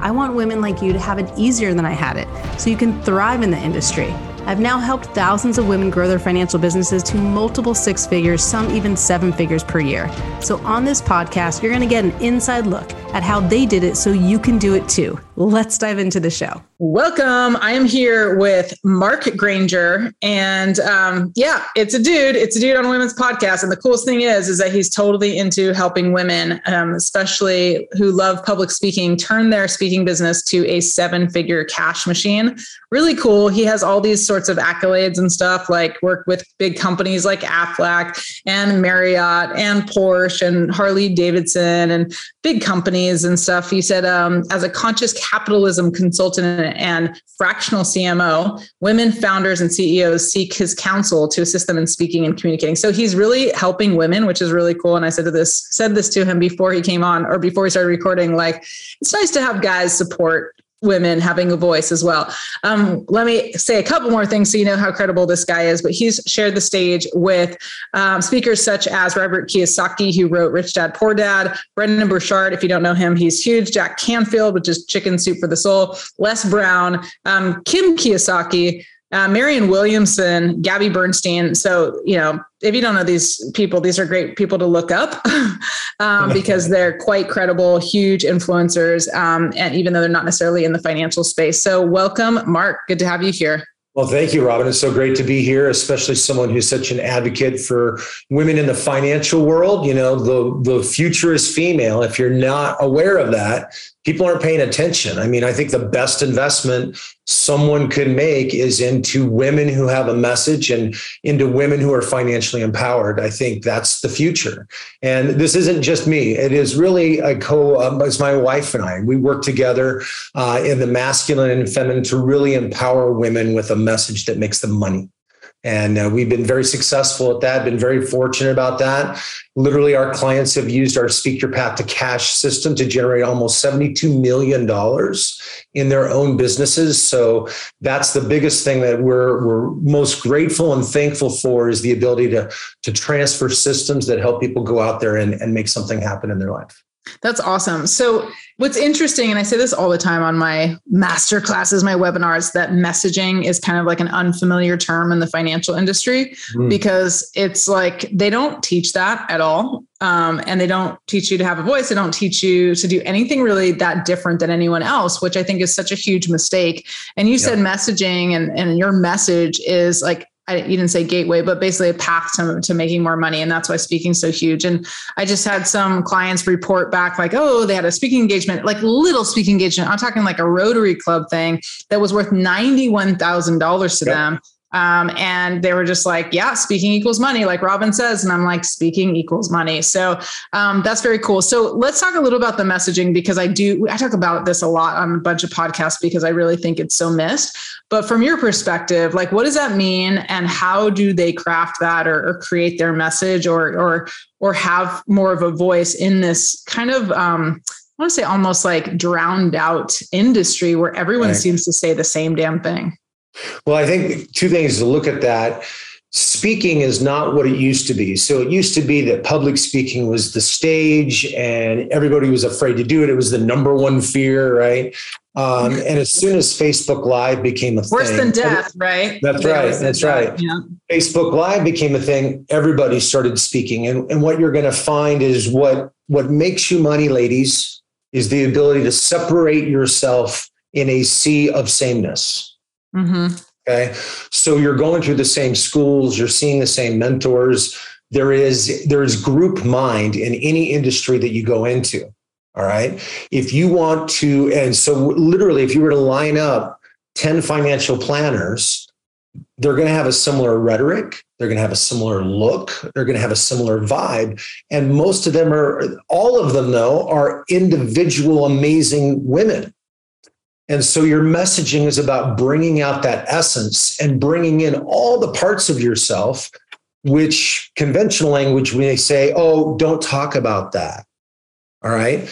I want women like you to have it easier than I had it so you can thrive in the industry. I've now helped thousands of women grow their financial businesses to multiple six figures, some even seven figures per year. So, on this podcast, you're going to get an inside look at how they did it so you can do it too. Let's dive into the show. Welcome. I am here with Mark Granger. And um, yeah, it's a dude. It's a dude on a women's podcast. And the coolest thing is, is that he's totally into helping women, um, especially who love public speaking, turn their speaking business to a seven figure cash machine. Really cool. He has all these sorts of accolades and stuff, like work with big companies like Aflac and Marriott and Porsche and Harley Davidson and big companies and stuff. He said, um, as a conscious capitalism consultant and fractional CMO, women founders and CEOs seek his counsel to assist them in speaking and communicating. So he's really helping women, which is really cool. And I said to this, said this to him before he came on or before we started recording, like, it's nice to have guys support women having a voice as well. Um, let me say a couple more things so you know how credible this guy is. But he's shared the stage with um, speakers such as Robert Kiyosaki, who wrote Rich Dad Poor Dad, Brendon Burchard. If you don't know him, he's huge. Jack Canfield, which is Chicken Soup for the Soul. Les Brown, um, Kim Kiyosaki uh, Marianne Williamson, Gabby Bernstein. So, you know, if you don't know these people, these are great people to look up um, because they're quite credible, huge influencers. Um, and even though they're not necessarily in the financial space. So, welcome, Mark. Good to have you here. Well, thank you, Robin. It's so great to be here, especially someone who's such an advocate for women in the financial world. You know, the, the future is female. If you're not aware of that, people aren't paying attention. I mean, I think the best investment someone could make is into women who have a message and into women who are financially empowered. I think that's the future. And this isn't just me. It is really a co, um, it's my wife and I. We work together uh, in the masculine and feminine to really empower women with a message that makes them money. And uh, we've been very successful at that, been very fortunate about that. Literally, our clients have used our Speak Your Path to Cash system to generate almost $72 million in their own businesses. So that's the biggest thing that we're, we're most grateful and thankful for is the ability to, to transfer systems that help people go out there and, and make something happen in their life. That's awesome. So, what's interesting, and I say this all the time on my master classes, my webinars, that messaging is kind of like an unfamiliar term in the financial industry mm. because it's like they don't teach that at all. Um, and they don't teach you to have a voice. They don't teach you to do anything really that different than anyone else, which I think is such a huge mistake. And you yep. said messaging and, and your message is like I, you didn't say gateway, but basically a path to, to making more money. And that's why speaking so huge. And I just had some clients report back like, oh, they had a speaking engagement, like little speaking engagement. I'm talking like a Rotary Club thing that was worth $91,000 to yep. them. Um, and they were just like, yeah, speaking equals money, like Robin says. And I'm like, speaking equals money. So um, that's very cool. So let's talk a little about the messaging because I do, I talk about this a lot on a bunch of podcasts because I really think it's so missed. But from your perspective, like what does that mean and how do they craft that or, or create their message or, or, or have more of a voice in this kind of, um, I want to say almost like drowned out industry where everyone right. seems to say the same damn thing. Well, I think two things to look at that. Speaking is not what it used to be. So it used to be that public speaking was the stage and everybody was afraid to do it. It was the number one fear, right? Um, and as soon as Facebook Live became a thing. worse thing, than death, right? That's right. That's right. Yeah. Facebook Live became a thing. Everybody started speaking, and and what you're going to find is what what makes you money, ladies, is the ability to separate yourself in a sea of sameness. Mm-hmm. Okay. So you're going through the same schools, you're seeing the same mentors. There is there is group mind in any industry that you go into. All right. If you want to, and so literally, if you were to line up 10 financial planners, they're going to have a similar rhetoric. They're going to have a similar look. They're going to have a similar vibe. And most of them are, all of them, though, are individual, amazing women And so your messaging is about bringing out that essence and bringing in all the parts of yourself, which conventional language may say, oh, don't talk about that. All right.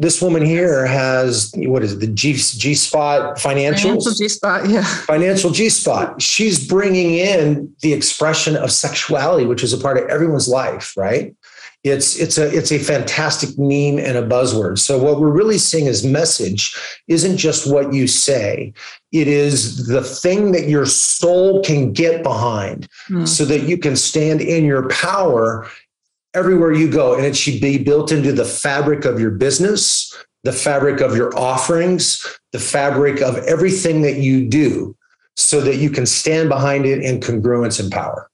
This woman here has what is it, the G G Spot financials? Financial G Spot, yeah. Financial G Spot. She's bringing in the expression of sexuality, which is a part of everyone's life, right? It's it's a it's a fantastic meme and a buzzword. So what we're really seeing is message isn't just what you say. It is the thing that your soul can get behind mm. so that you can stand in your power everywhere you go. And it should be built into the fabric of your business, the fabric of your offerings, the fabric of everything that you do so that you can stand behind it in congruence and power.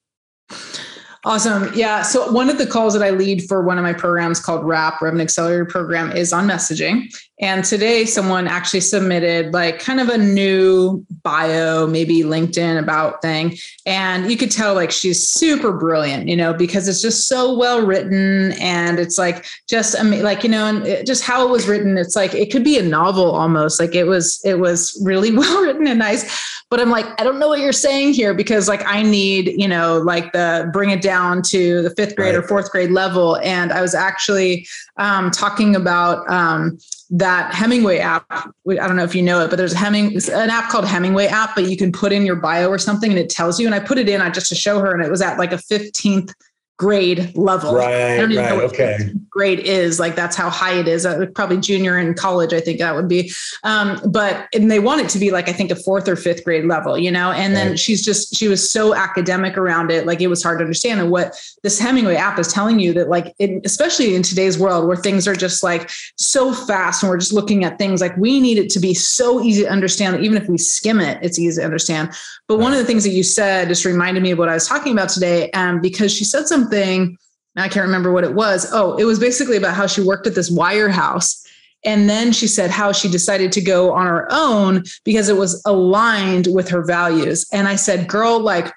Awesome. Yeah. So one of the calls that I lead for one of my programs called RAP, Revenue Accelerator Program, is on messaging. And today someone actually submitted like kind of a new bio, maybe LinkedIn about thing. And you could tell like she's super brilliant, you know, because it's just so well written and it's like just like, you know, and just how it was written, it's like it could be a novel almost. Like it was, it was really well written and nice but I'm like, I don't know what you're saying here because like I need, you know, like the bring it down to the fifth grade right. or fourth grade level. And I was actually um, talking about um, that Hemingway app. I don't know if you know it, but there's a Heming an app called Hemingway app, but you can put in your bio or something and it tells you. And I put it in I just to show her, and it was at like a 15th grade level. Right, right, okay. Grade is like that's how high it is. Uh, probably junior in college, I think that would be. Um, but and they want it to be like I think a fourth or fifth grade level, you know. And then right. she's just she was so academic around it, like it was hard to understand. And what this Hemingway app is telling you that like, it, especially in today's world where things are just like so fast, and we're just looking at things like we need it to be so easy to understand that even if we skim it, it's easy to understand. But right. one of the things that you said just reminded me of what I was talking about today, um, because she said some something. I can't remember what it was. Oh, it was basically about how she worked at this wirehouse. And then she said how she decided to go on her own because it was aligned with her values. And I said, girl, like,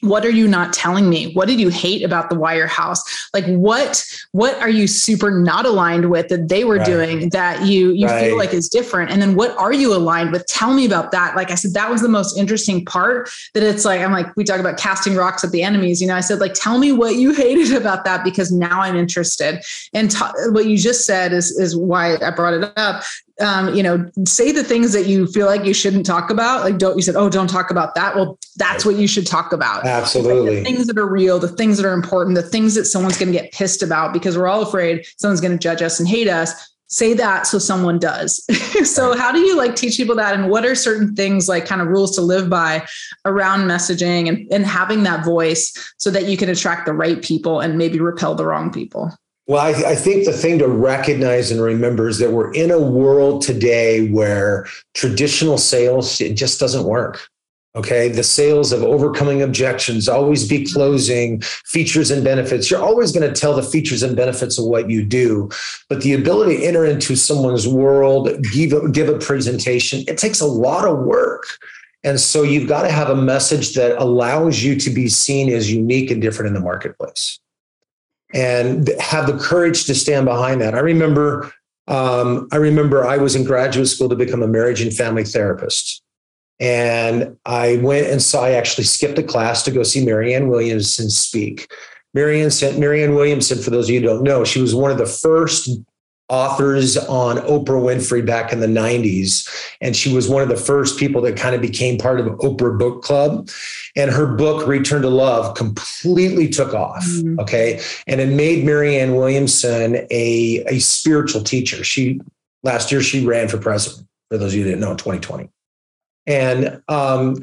what are you not telling me? What did you hate about the wire house? Like what what are you super not aligned with that they were right. doing that you you right. feel like is different? And then what are you aligned with? Tell me about that. Like i said that was the most interesting part that it's like i'm like we talk about casting rocks at the enemies you know? I said like tell me what you hated about that because now i'm interested. And t- what you just said is is why i brought it up um, you know, say the things that you feel like you shouldn't talk about. Like, don't you said, oh, don't talk about that. Well, that's what you should talk about. Absolutely. Like things that are real, the things that are important, the things that someone's going to get pissed about because we're all afraid someone's going to judge us and hate us. Say that so someone does. so, how do you like teach people that? And what are certain things like kind of rules to live by around messaging and, and having that voice so that you can attract the right people and maybe repel the wrong people? Well, I, I, think the thing to recognize and remember is that we're in a world today where traditional sales it just doesn't work. Okay, the sales of overcoming objections, always be closing, features and benefits. You're always going to tell the features and benefits of what you do, but the ability to enter into someone's world, give a, give a presentation, it takes a lot of work. And so you've got to have a message that allows you to be seen as unique and different in the marketplace and have the courage to stand behind that. I remember, um, I remember I was in graduate school to become a marriage and family therapist. And I went and saw, I actually skipped a class to go see Marianne Williamson speak. Marianne, sent Marianne Williamson, for those of you who don't know, she was one of the first authors on Oprah Winfrey back in the 90s. And she was one of the first people that kind of became part of Oprah Book Club. And her book, Return to Love, completely took off. Mm-hmm. Okay. And it made Marianne Williamson a, a spiritual teacher. She last year she ran for president, for those of you that didn't know, 2020. And um,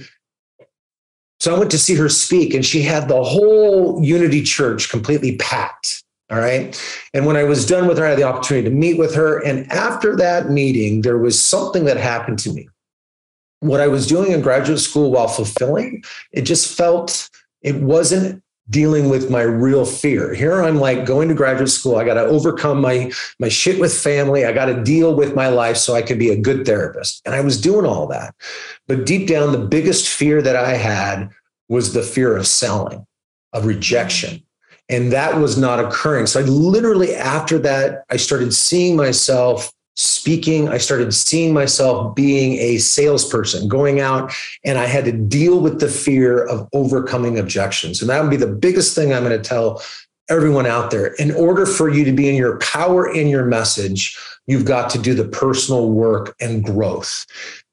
so I went to see her speak, and she had the whole Unity Church completely packed all right. And when I was done with her, I had the opportunity to meet with her. And after that meeting, there was something that happened to me. What I was doing in graduate school while fulfilling, it just felt it wasn't dealing with my real fear. Here I'm like going to graduate school. I got to overcome my my shit with family. I got to deal with my life so I can be a good therapist. And I was doing all that. But deep down the biggest fear that I had was the fear of selling, of rejection and that was not occurring. So I literally, after that, I started seeing myself speaking. I started seeing myself being a salesperson, going out, and I had to deal with the fear of overcoming objections. And that would be the biggest thing I'm going to tell everyone out there. In order for you to be in your power in your message, you've got to do the personal work and growth.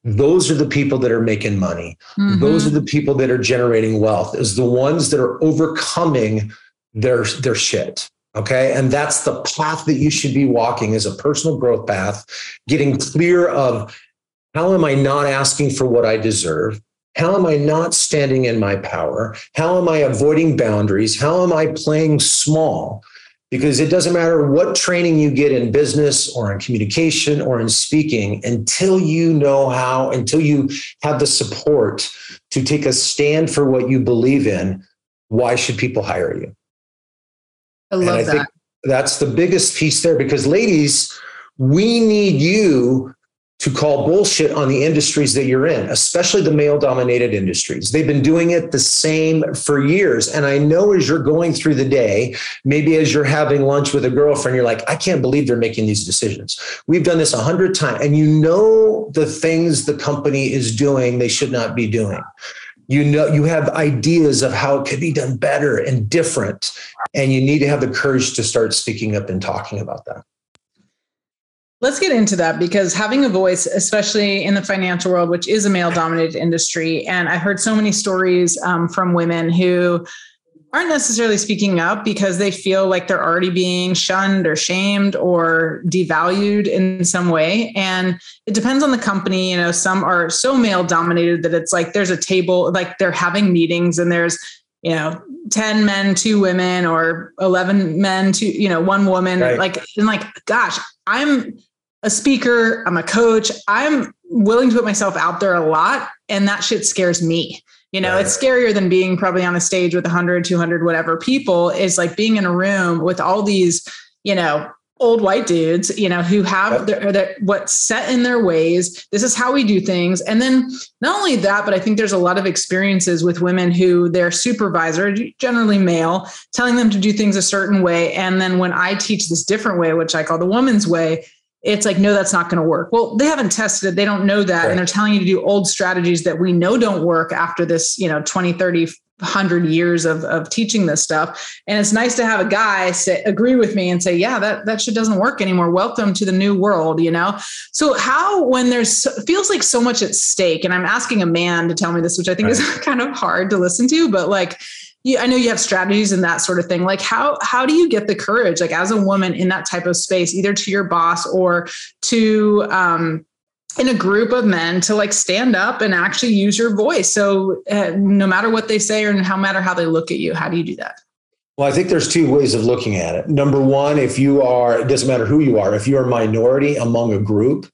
Those are the people that are making money. Mm-hmm. Those are the people that are generating wealth, is the ones that are overcoming their, their shit. Okay. And that's the path that you should be walking as a personal growth path, getting clear of how am I not asking for what I deserve? How am I not standing in my power? How am I avoiding boundaries? How am I playing small? Because it doesn't matter what training you get in business or in communication or in speaking until you know how, until you have the support to take a stand for what you believe in, why should people hire you? I love I that. that's the biggest piece there because, ladies, we need you to call bullshit on the industries that you're in, especially the male dominated industries. They've been doing it the same for years. And I know as you're going through the day, maybe as you're having lunch with a girlfriend, you're like, I can't believe they're making these decisions. We've done this a hundred times. And you know the things the company is doing, they should not be doing. You know, you have ideas of how it could be done better and different. And you need to have the courage to start speaking up and talking about that. Let's get into that because having a voice, especially in the financial world, which is a male dominated industry, and I've heard so many stories um, from women who aren't necessarily speaking up because they feel like they're already being shunned or shamed or devalued in some way. And it depends on the company. You know, some are so male dominated that it's like there's a table, like they're having meetings and there's, you know, 10 men, two women, or 11 men, two, you know, one woman. Right. Like, and like, gosh, I'm a speaker, I'm a coach. I'm willing to put myself out there a lot. And that shit scares me. You know, right. it's scarier than being probably on a stage with 100, 200, whatever people is like being in a room with all these, you know, old white dudes, you know, who have their, their, what's set in their ways. This is how we do things. And then not only that, but I think there's a lot of experiences with women who their supervisor, generally male, telling them to do things a certain way. And then when I teach this different way, which I call the woman's way, it's like no that's not going to work well they haven't tested it they don't know that right. and they're telling you to do old strategies that we know don't work after this you know 20 30 100 years of, of teaching this stuff and it's nice to have a guy say agree with me and say yeah that that shit doesn't work anymore welcome to the new world you know so how when there's feels like so much at stake and i'm asking a man to tell me this which i think right. is kind of hard to listen to but like you, I know you have strategies and that sort of thing. Like how how do you get the courage, like as a woman in that type of space, either to your boss or to um, in a group of men to like stand up and actually use your voice. So uh, no matter what they say or no matter how they look at you, how do you do that? Well, I think there's two ways of looking at it. Number one, if you are, it doesn't matter who you are, if you're a minority among a group,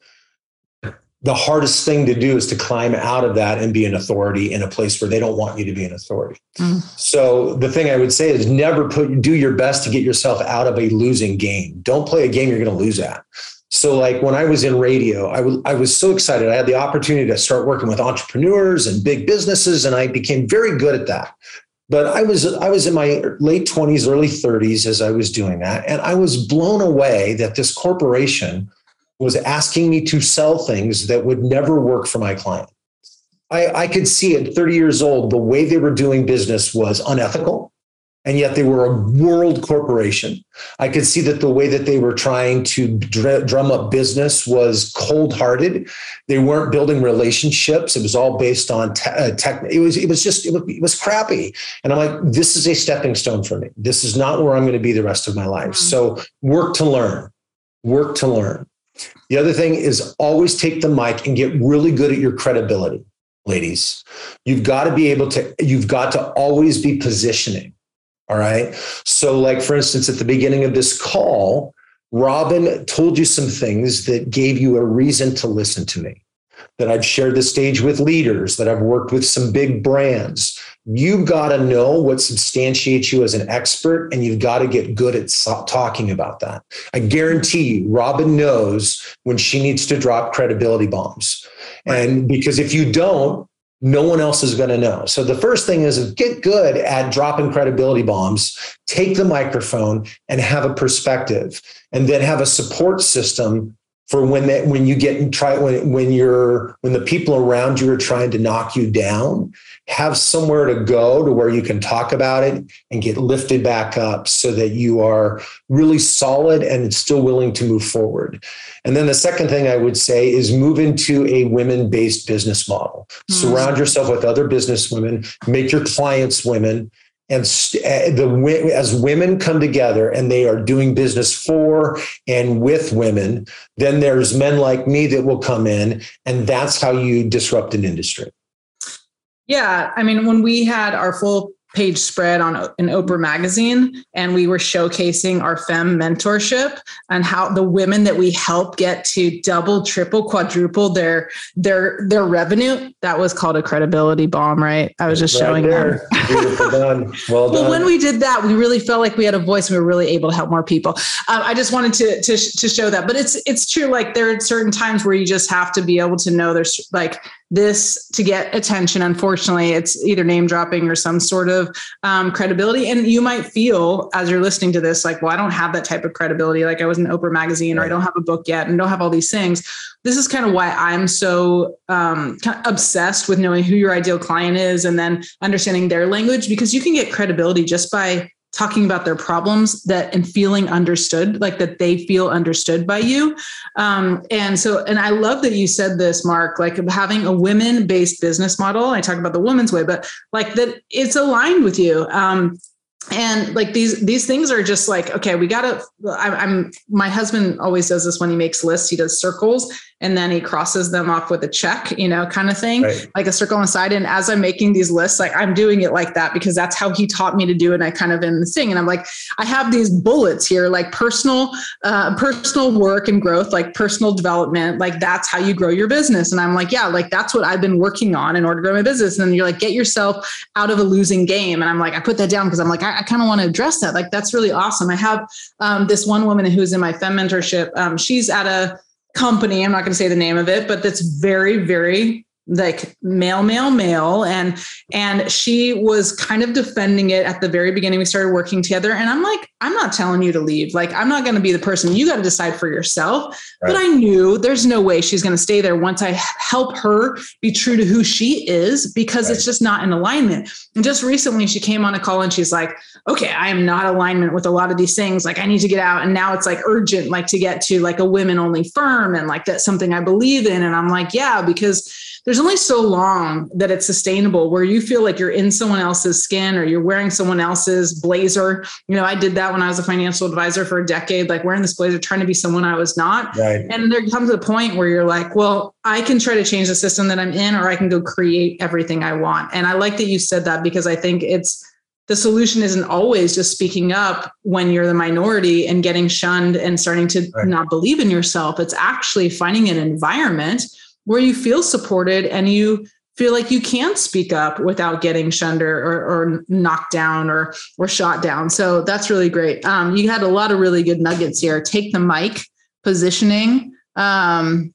the hardest thing to do is to climb out of that and be an authority in a place where they don't want you to be an authority. Mm. So the thing I would say is never put do your best to get yourself out of a losing game. Don't play a game you're going to lose at. So like when I was in radio, I, w- I was so excited. I had the opportunity to start working with entrepreneurs and big businesses and I became very good at that. But I was I was in my late 20s, early 30s as I was doing that and I was blown away that this corporation was asking me to sell things that would never work for my client. I, I could see at 30 years old, the way they were doing business was unethical. And yet they were a world corporation. I could see that the way that they were trying to drum up business was cold hearted. They weren't building relationships. It was all based on te- uh, tech. It was, it was just, it was, it was, crappy. And I'm like, this is a stepping stone for me. This is not where I'm going to be the rest of my life. Mm-hmm. So work to learn, work to learn. The other thing is always take the mic and get really good at your credibility, ladies. You've got to be able to, you've got to always be positioning. All right. So, like, for instance, at the beginning of this call, Robin told you some things that gave you a reason to listen to me that I've shared the stage with leaders, that I've worked with some big brands. You've got to know what substantiates you as an expert, and you've got to get good at talking about that. I guarantee you, Robin knows when she needs to drop credibility bombs. And because if you don't, no one else is going to know. So the first thing is get good at dropping credibility bombs, take the microphone and have a perspective, and then have a support system for when that when you get try when when you're when the people around you are trying to knock you down have somewhere to go to where you can talk about it and get lifted back up so that you are really solid and still willing to move forward. And then the second thing i would say is move into a women based business model. Mm-hmm. surround yourself with other business women. Make your clients women and the as women come together and they are doing business for and with women then there's men like me that will come in and that's how you disrupt an industry. Yeah i mean when we had our full page spread on an Oprah magazine, and we were showcasing our fem mentorship and how the women that we help get to double, triple, quadruple their their their revenue. That was called a credibility bomb, right? I was just right showing there. them. Beautiful done. Well done. Well, when we did that, we really felt like we had a voice. And we were really able to help more people. Um, I just wanted to to to show that, but it's it's true. Like there are certain times where you just have to be able to know there's like this to get attention. Unfortunately, it's either name dropping or some sort of um, credibility. And you might feel as you're listening to this, like, well, I don't have that type of credibility. Like I was in Oprah magazine or I don't have a book yet and don't have all these things. This is kind of why I'm so um, kind of obsessed with knowing who your ideal client is and then understanding their language because you can get credibility just by talking about their problems that and feeling understood like that they feel understood by you. Um, and so and i love that you said this mark like having a women based business model i talk about the woman's way but like that it's aligned with you. Um, and like these these things are just like okay we gotta I, i'm my husband always does this when he makes lists he does circles and then he crosses them off with a check, you know, kind of thing, right. like a circle inside. And as I'm making these lists, like I'm doing it like that because that's how he taught me to do it. And I kind of in the thing. And I'm like, I have these bullets here, like personal, uh, personal work and growth, like personal development. Like that's how you grow your business. And I'm like, yeah, like that's what I've been working on in order to grow my business. And you're like, get yourself out of a losing game. And I'm like, I put that down because I'm like, I, I kind of want to address that. Like that's really awesome. I have um, this one woman who's in my fem mentorship. Um, she's at a company i'm not going to say the name of it but that's very very like male male male and and she was kind of defending it at the very beginning. We started working together and i'm like i'm not telling you to leave. Like i'm not going to be the person. You got to decide for yourself. Right. but i knew there's no way she's going to stay there once i help her be true to who she is because right. it's just not in alignment. And just recently she came on a call and she's like okay i am not alignment with a lot of these things. Like i need to get out. And now it's like urgent like to get to like a women only firm and like that's something i believe in. And i'm like yeah because there's only so long that it's sustainable where you feel like you're in someone else's skin or you're wearing someone else's blazer. You know, I did that when I was a financial advisor for a decade, like wearing this blazer, trying to be someone I was not. Right. And there comes a point where you're like, well, I can try to change the system that I'm in, or I can go create everything I want. And I like that you said that because I think it's, the solution isn't always just speaking up when you're the minority and getting shunned and starting to right. not believe in yourself. It's actually finding an environment where you feel supported and you feel like you can speak up without getting shunned or, or, knocked down or or shot down. So that's really great. Um, you had a lot of really good nuggets here. Take the mic, positioning, um,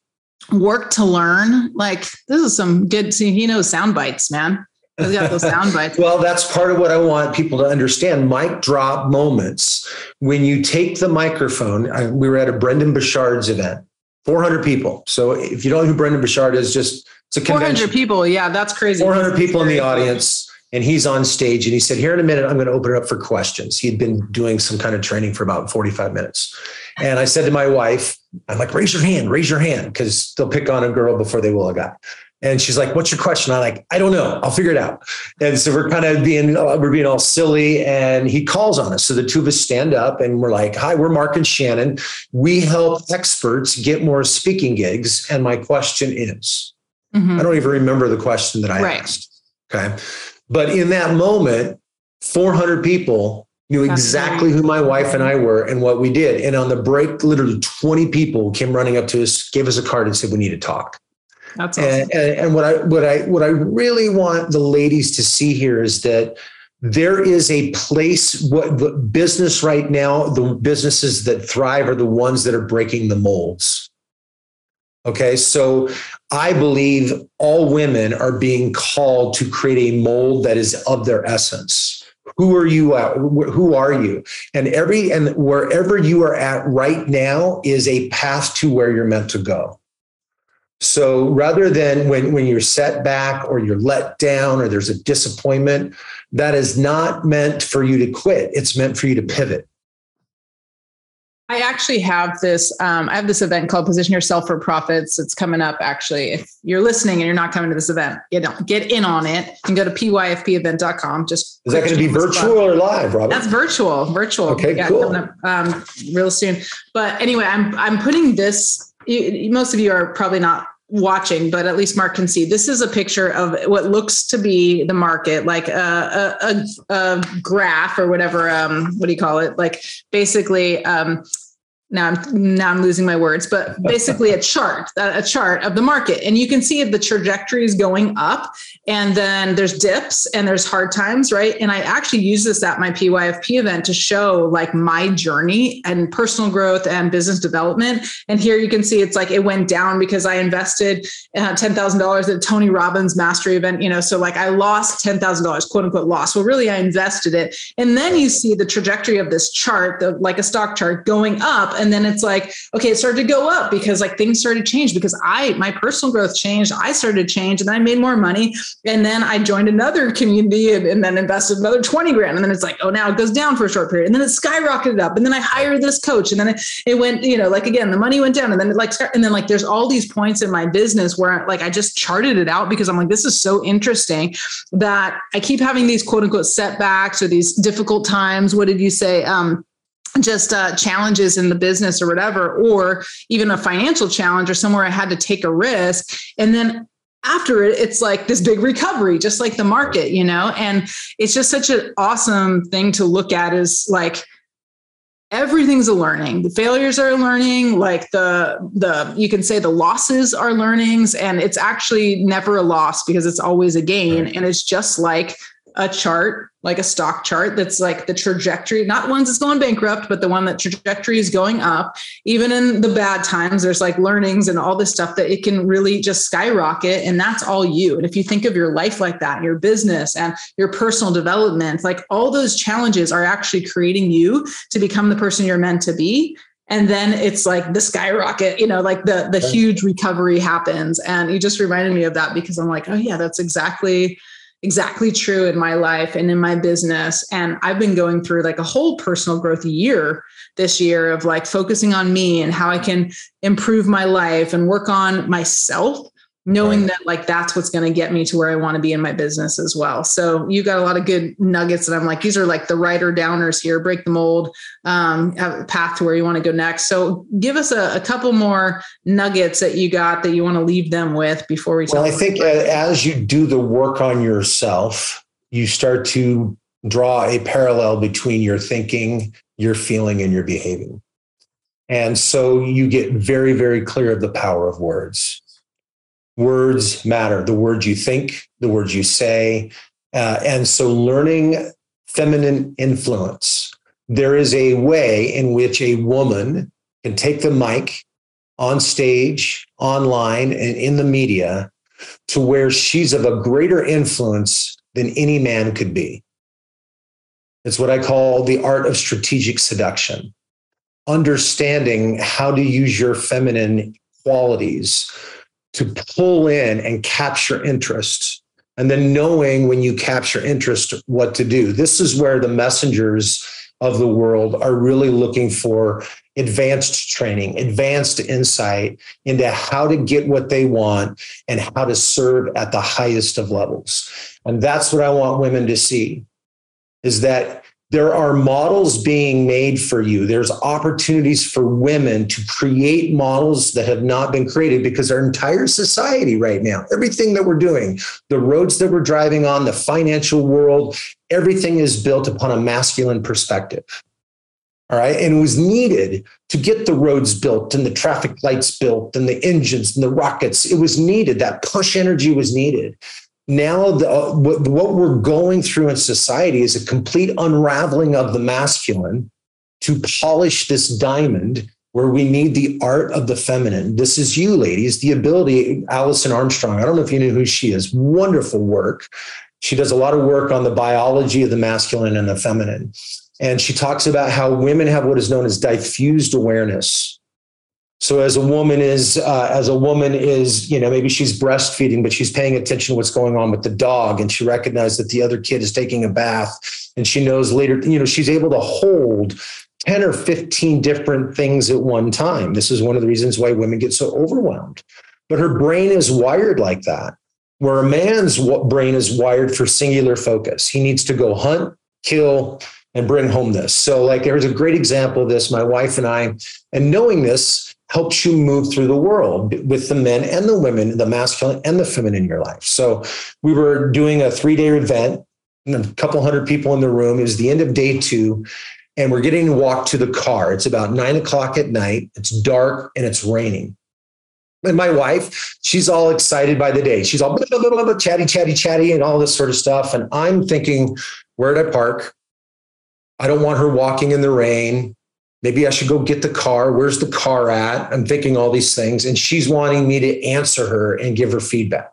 work to learn. Like this is some good. See, he knows sound bites, man. He's got those sound bites. well, that's part of what I want people to understand. Mic drop moments when you take the microphone. I, we were at a Brendon Burchard's event 400 people. So if you don't know who Brendon Burchard is, just it's a convention. 400 people. Yeah, that's crazy. 400 people in the audience. And he's on stage and he said, Here in a minute, I'm going to open it up for questions. He'd been doing some kind of training for about 45 minutes. And I said to my wife, I'm like, raise your hand, raise your hand, because they'll pick on a girl before they will a guy. And she's like, "What's your question?" I'm like, "I don't know. I'll figure it out." And so we're kind of being uh, we're being all silly, and he calls on us. So the two of us stand up, and we're like, "Hi, we're Mark and Shannon. We help experts get more speaking gigs." And my question is, mm-hmm. I don't even remember the question that I right. asked. Okay, but in that moment, 400 people knew exactly who my wife and I were and what we did. And on the break, literally 20 people came running up to us, gave us a card, and said, "We need to talk." That's awesome. And, and, and what I what I what I really want the ladies to see here is that there is a place what the business right now the businesses that thrive are the ones that are breaking the molds okay so i believe all women are being called to create a mold that is of their essence who are you uh, at? Who are you? And every and wherever you are at right now is a path to where you're meant to go. So rather than when, when you're set back or you're let down or there's a disappointment, that is not meant for you to quit. It's meant for you to pivot. I actually have this. Um, I have this event called Position Yourself for Profits. It's coming up. Actually, if you're listening and you're not coming to this event, get on, get in on it. You can go to pyfpevent.com. Just is that going to be virtual or live, Robert? That's virtual. Virtual. Okay, yeah, cool. Up, um, real soon. But anyway, I'm I'm putting this. You, most of you are probably not watching, but at least Mark can see. This is a picture of what looks to be the market, like a, a, a graph or whatever. Um, what do you call it? Like basically, um, now I'm now I'm losing my words, but basically a chart, a chart of the market, and you can see the trajectory is going up, and then there's dips and there's hard times, right? And I actually use this at my PYFP event to show like my journey and personal growth and business development. And here you can see it's like it went down because I invested uh, ten thousand dollars at Tony Robbins Mastery event, you know, so like I lost ten thousand dollars, quote unquote, lost. Well, really I invested it, and then you see the trajectory of this chart, the, like a stock chart, going up and then it's like okay it started to go up because like things started to change because i my personal growth changed. I started to change and i made more money and then i joined another community and, and then invested another 20 grand. And then it's like oh now it goes down for a short period. And then it skyrocketed up. And then i hired this coach and then it, it went you know like again the money went down and then it like and then like there's all these points in my business where like i just charted it out because i'm like this is so interesting that i keep having these quote unquote setbacks or these difficult times. What did you say? Um just uh, challenges in the business or whatever, or even a financial challenge or somewhere I had to take a risk. And then after it, it's like this big recovery, just like the market, you know? And it's just such an awesome thing to look at is like, everything's a learning the failures are learning like the the you can say the losses are learnings and it's actually never a loss because it's always a gain and it's just like a chart, like a stock chart that's like the trajectory, not ones that's going bankrupt, but the one that trajectory is going up. Even in the bad times, there's like learnings and all this stuff that it can really just skyrocket. And that's all you. And if you think of your life like that, your business and your personal development, like all those challenges are actually creating you to become the person you're meant to be and then it's like the skyrocket you know like the the huge recovery happens and you just reminded me of that because i'm like oh yeah that's exactly exactly true in my life and in my business. And I've been going through like a whole personal growth year this year of like focusing on me and how I can improve my life and work on myself knowing right. that like that's what's going to get me to where I want to be in my business as well. So you got a lot of good nuggets that I'm like, these are like the writer downers here, break the mold, um, have a path to where you want to go next. So give us a, a, couple more nuggets that you got that you want to leave them with before we. Well, I think as you do the work on yourself, you start to draw a parallel between your thinking, your feeling, and your behaving. And so you get very, very clear of the power of words words matter the words you think, the words you say. Uh, and so learning feminine influence. There is a way in which a woman can take the mic on stage, online, and in the media to where she's of a greater influence than any man could be. It's what I call the art of strategic seduction, understanding how to use your feminine qualities to pull in and capture interest and then knowing when you capture interest what to do. This is where the messengers of the world are really looking for advanced training advanced insight into how to get what they want and how to serve at the highest of levels. And that's what i want women to see is that there are models being made for you. There's opportunities for women to create models that have not been created because our entire society right now, everything that we're doing, the roads that we're driving on, the financial world, everything is built upon a masculine perspective. All right. And it was needed to get the roads built and the traffic lights built and the engines and the rockets. It was needed. That push energy was needed now the, uh, what, what we're going through in society is a complete unraveling of the masculine to polish this diamond where we need the art of the feminine. This is you, ladies, the ability, Alison Armstrong. I don't know if you know who she is. Wonderful work She does a lot of work on the biology of the masculine and the feminine. And she talks about how women have what is known as diffused awareness. So as a woman is, uh, as a woman is, you know, maybe she's breastfeeding, but she's paying attention to what's going on with the dog, and she recognizes that the other kid is taking a bath, and she knows later, you know, she's able to hold 10 or 15 different things at one time. This is one of the reasons why women get so overwhelmed. But her brain is wired like that where a man's brain is wired for singular focus. He needs to go hunt, kill, and bring home this. So, like, there's a great example of this. My wife and I, and knowing this helps you move through the world with the men and the women, the masculine and the feminine in your life. So, we were doing a three day event, a couple hundred people in the room. It was the end of day two. And we're getting to walk to the car. It's about nine o'clock at night. It's dark and it's raining. And my wife, she's all excited by the day. She's all blah, blah, blah, blah, chatty, chatty, chatty, and all this sort of stuff. And I'm thinking, where did I park? I don't want her walking in the rain. Maybe I should go get the car. Where's the car at? I'm thinking all these things. And she's wanting me to answer her and give her feedback.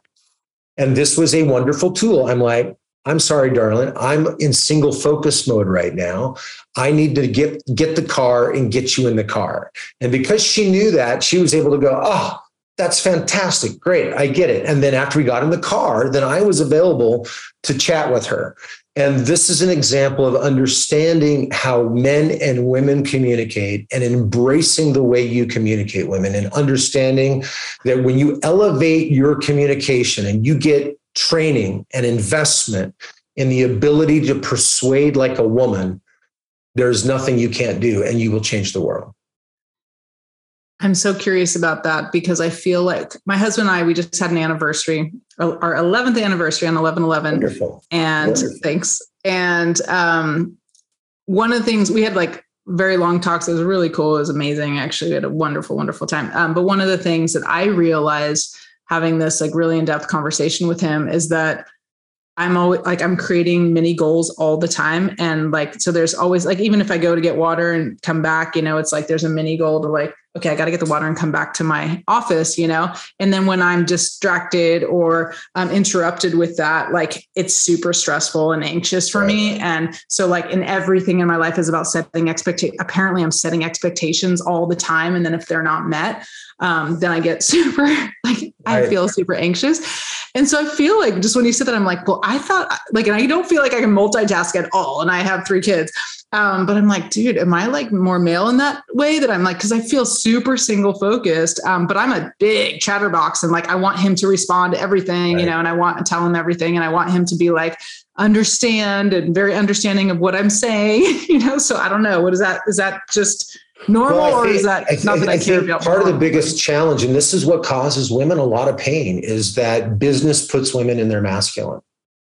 And this was a wonderful tool. I'm like, I'm sorry, darling. I'm in single focus mode right now. I need to get get the car and get you in the car. And because she knew that, she was able to go, oh, that's fantastic. Great. I get it. And then after we got in the car, then I was available to chat with her. And this is an example of understanding how men and women communicate and embracing the way you communicate women and understanding that when you elevate your communication and you get training and investment in the ability to persuade like a woman, there's nothing you can't do and you will change the world. I'm so curious about that because I feel like my husband and I, we just had an anniversary, our 11th anniversary on 11 11. Wonderful. And Wonderful. thanks. And um, one of the things we had like very long talks. It was really cool. It was amazing. Actually, we had a wonderful, wonderful time. Um, but one of the things that I realized having this like really in depth conversation with him is that I'm always like I'm creating mini goals all the time. And like so there's always like even if I go to get water and come back, you know, it's like there's a mini goal to like, okay, I got to get the water and come back to my office, you know. And then when I'm distracted or um, interrupted with that, like it's super stressful and anxious for me. And so like in everything in my life is about setting expectations. Apparently I'm setting expectations all the time. And then if they're not met, um, then I get super like I feel super anxious. And so I feel like just when you said that, I'm like, well, I thought like, and I don't feel like I can multitask at all. And I have three kids. Um, but I'm like, dude, am I like more male in that way that I'm like, cause I feel super single focused. Um, but I'm a big chatterbox and like, I want him to respond to everything, right. you know, and I want to tell him everything. And I want him to be like, understand and very understanding of what I'm saying, you know? So I don't know. What is that? Is that just, normal well, or is that I, not that I, I care about? Part of the biggest challenge, and this is what causes women a lot of pain, is that business puts women in their masculine.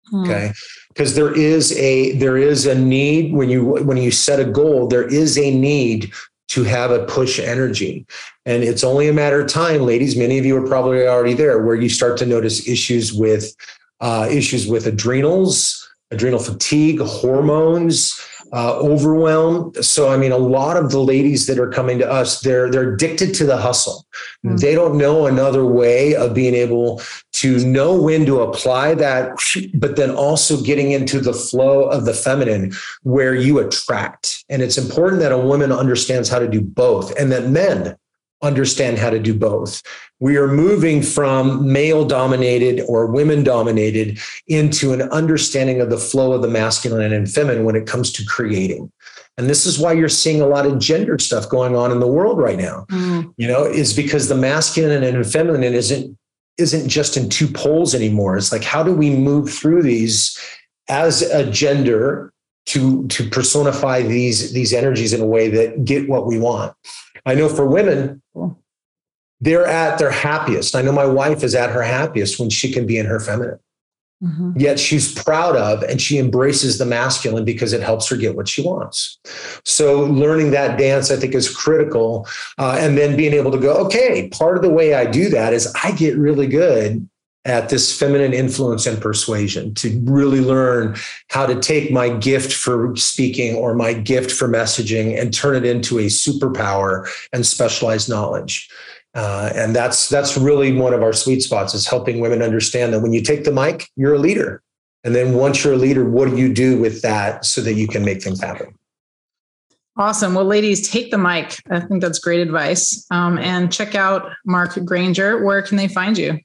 Hmm. Okay. Because there is a there is a need when you when you set a goal, there is a need to have a push energy. And it's only a matter of time, ladies. Many of you are probably already there, where you start to notice issues with uh, issues with adrenals, adrenal fatigue, hormones, uh, overwhelmed. So, I mean, a lot of the ladies that are coming to us, they're they're addicted to the hustle. Mm-hmm. They don't know another way of being able to know when to apply that, but then also getting into the flow of the feminine where you attract. And it's important that a woman understands how to do both, and that men understand how to do both. We are moving from male dominated or women dominated into an understanding of the flow of the masculine and feminine when it comes to creating. And this is why you're seeing a lot of gender stuff going on in the world right now. Mm. You know, is because the masculine and feminine isn't isn't just in two poles anymore. It's like how do we move through these as a gender to to personify these these energies in a way that get what we want. I know for women, they're at their happiest. I know my wife is at her happiest when she can be in her feminine. Mm-hmm. Yet she's proud of and she embraces the masculine because it helps her get what she wants. So, learning that dance, I think, is critical. Uh, and then being able to go, okay, part of the way I do that is I get really good at this feminine influence and persuasion to really learn how to take my gift for speaking or my gift for messaging and turn it into a superpower and specialized knowledge. Uh, and that's that's really one of our sweet spots is helping women understand that when you take the mic, you're a leader. And then once you're a leader, what do you do with that so that you can make things happen? Awesome. Well, ladies, take the mic. I think that's great advice. Um, and check out Mark Granger. Where can they find you?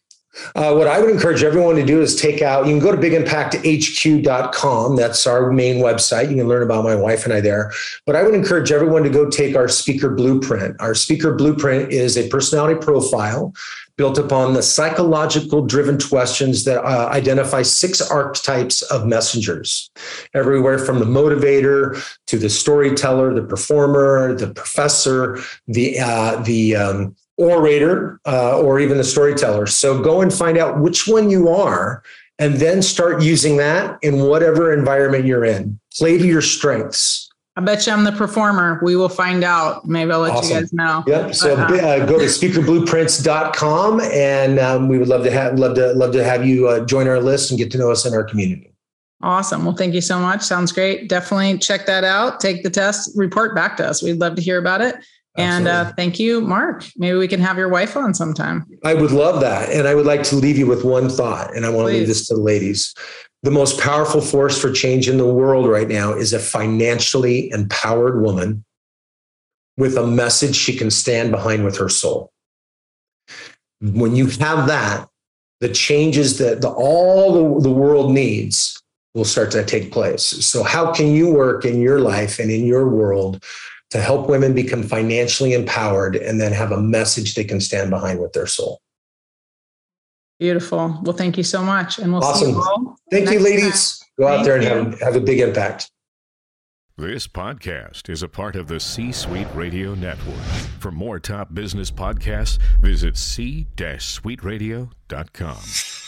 Uh, what I would encourage everyone to do is take out, you can go to bigimpacthq.com. That's our main website. You can learn about my wife and I there. But I would encourage everyone to go take our speaker blueprint. Our speaker blueprint is a personality profile built upon the psychological driven questions that uh, identify six archetypes of messengers, everywhere from the motivator to the storyteller, the performer, the professor, the uh, the um, orator, uh, or even the storyteller. So go and find out which one you are, and then start using that in whatever environment you're in. Play to your strengths I bet you I'm the performer. We will find out. Maybe I'll let awesome. you guys know. Yep. So uh, uh, go to speakerblueprints.com and um, we would love to have love to love to have you uh, join our list and get to know us in our community. Awesome. Well, thank you so much. Sounds great. Definitely check that out. Take the test, report back to us. We'd love to hear about it. And uh, thank you, Mark. Maybe we can have your wife on sometime. I would love that. And I would like to leave you with one thought, and I want Please. to leave this to the ladies the most powerful force for change in the world right now is a financially empowered woman with a message she can stand behind with her soul. When you have that, the changes that the, all the, the world needs will start to take place. So, how can you work in your life and in your world to help women become financially empowered and then have a message they can stand behind with their soul? Beautiful. Well, thank you so much. And we'll awesome. see you all. Thank you, ladies. Time. Go out thank there and have, have a big impact. This podcast is a part of the C Suite Radio Network. For more top business podcasts, visit c-suiteradio.com.